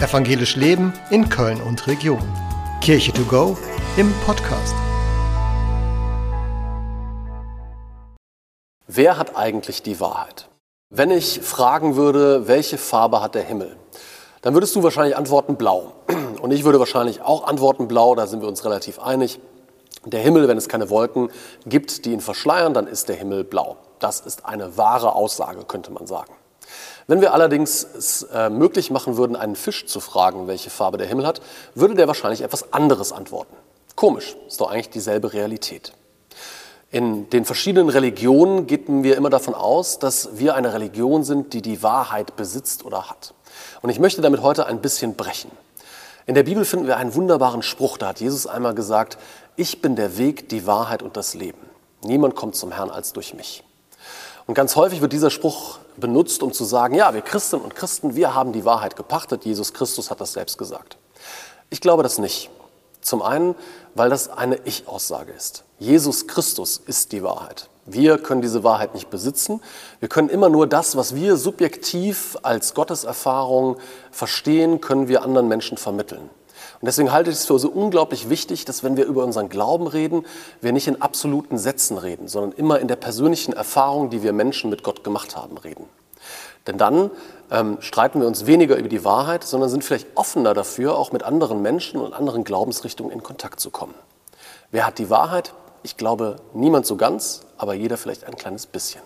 Evangelisch Leben in Köln und Region. Kirche to go im Podcast. Wer hat eigentlich die Wahrheit? Wenn ich fragen würde, welche Farbe hat der Himmel, dann würdest du wahrscheinlich antworten blau. Und ich würde wahrscheinlich auch antworten blau, da sind wir uns relativ einig. Der Himmel, wenn es keine Wolken gibt, die ihn verschleiern, dann ist der Himmel blau. Das ist eine wahre Aussage, könnte man sagen. Wenn wir allerdings es äh, möglich machen würden, einen Fisch zu fragen, welche Farbe der Himmel hat, würde der wahrscheinlich etwas anderes antworten. Komisch, ist doch eigentlich dieselbe Realität. In den verschiedenen Religionen gehen wir immer davon aus, dass wir eine Religion sind, die die Wahrheit besitzt oder hat. Und ich möchte damit heute ein bisschen brechen. In der Bibel finden wir einen wunderbaren Spruch, da hat Jesus einmal gesagt, ich bin der Weg, die Wahrheit und das Leben. Niemand kommt zum Herrn als durch mich. Und ganz häufig wird dieser Spruch benutzt, um zu sagen, ja, wir Christinnen und Christen, wir haben die Wahrheit gepachtet, Jesus Christus hat das selbst gesagt. Ich glaube das nicht. Zum einen, weil das eine Ich-Aussage ist. Jesus Christus ist die Wahrheit. Wir können diese Wahrheit nicht besitzen. Wir können immer nur das, was wir subjektiv als Gotteserfahrung verstehen, können wir anderen Menschen vermitteln. Und deswegen halte ich es für so unglaublich wichtig, dass wenn wir über unseren Glauben reden, wir nicht in absoluten Sätzen reden, sondern immer in der persönlichen Erfahrung, die wir Menschen mit Gott gemacht haben, reden. Denn dann ähm, streiten wir uns weniger über die Wahrheit, sondern sind vielleicht offener dafür, auch mit anderen Menschen und anderen Glaubensrichtungen in Kontakt zu kommen. Wer hat die Wahrheit? Ich glaube, niemand so ganz, aber jeder vielleicht ein kleines bisschen.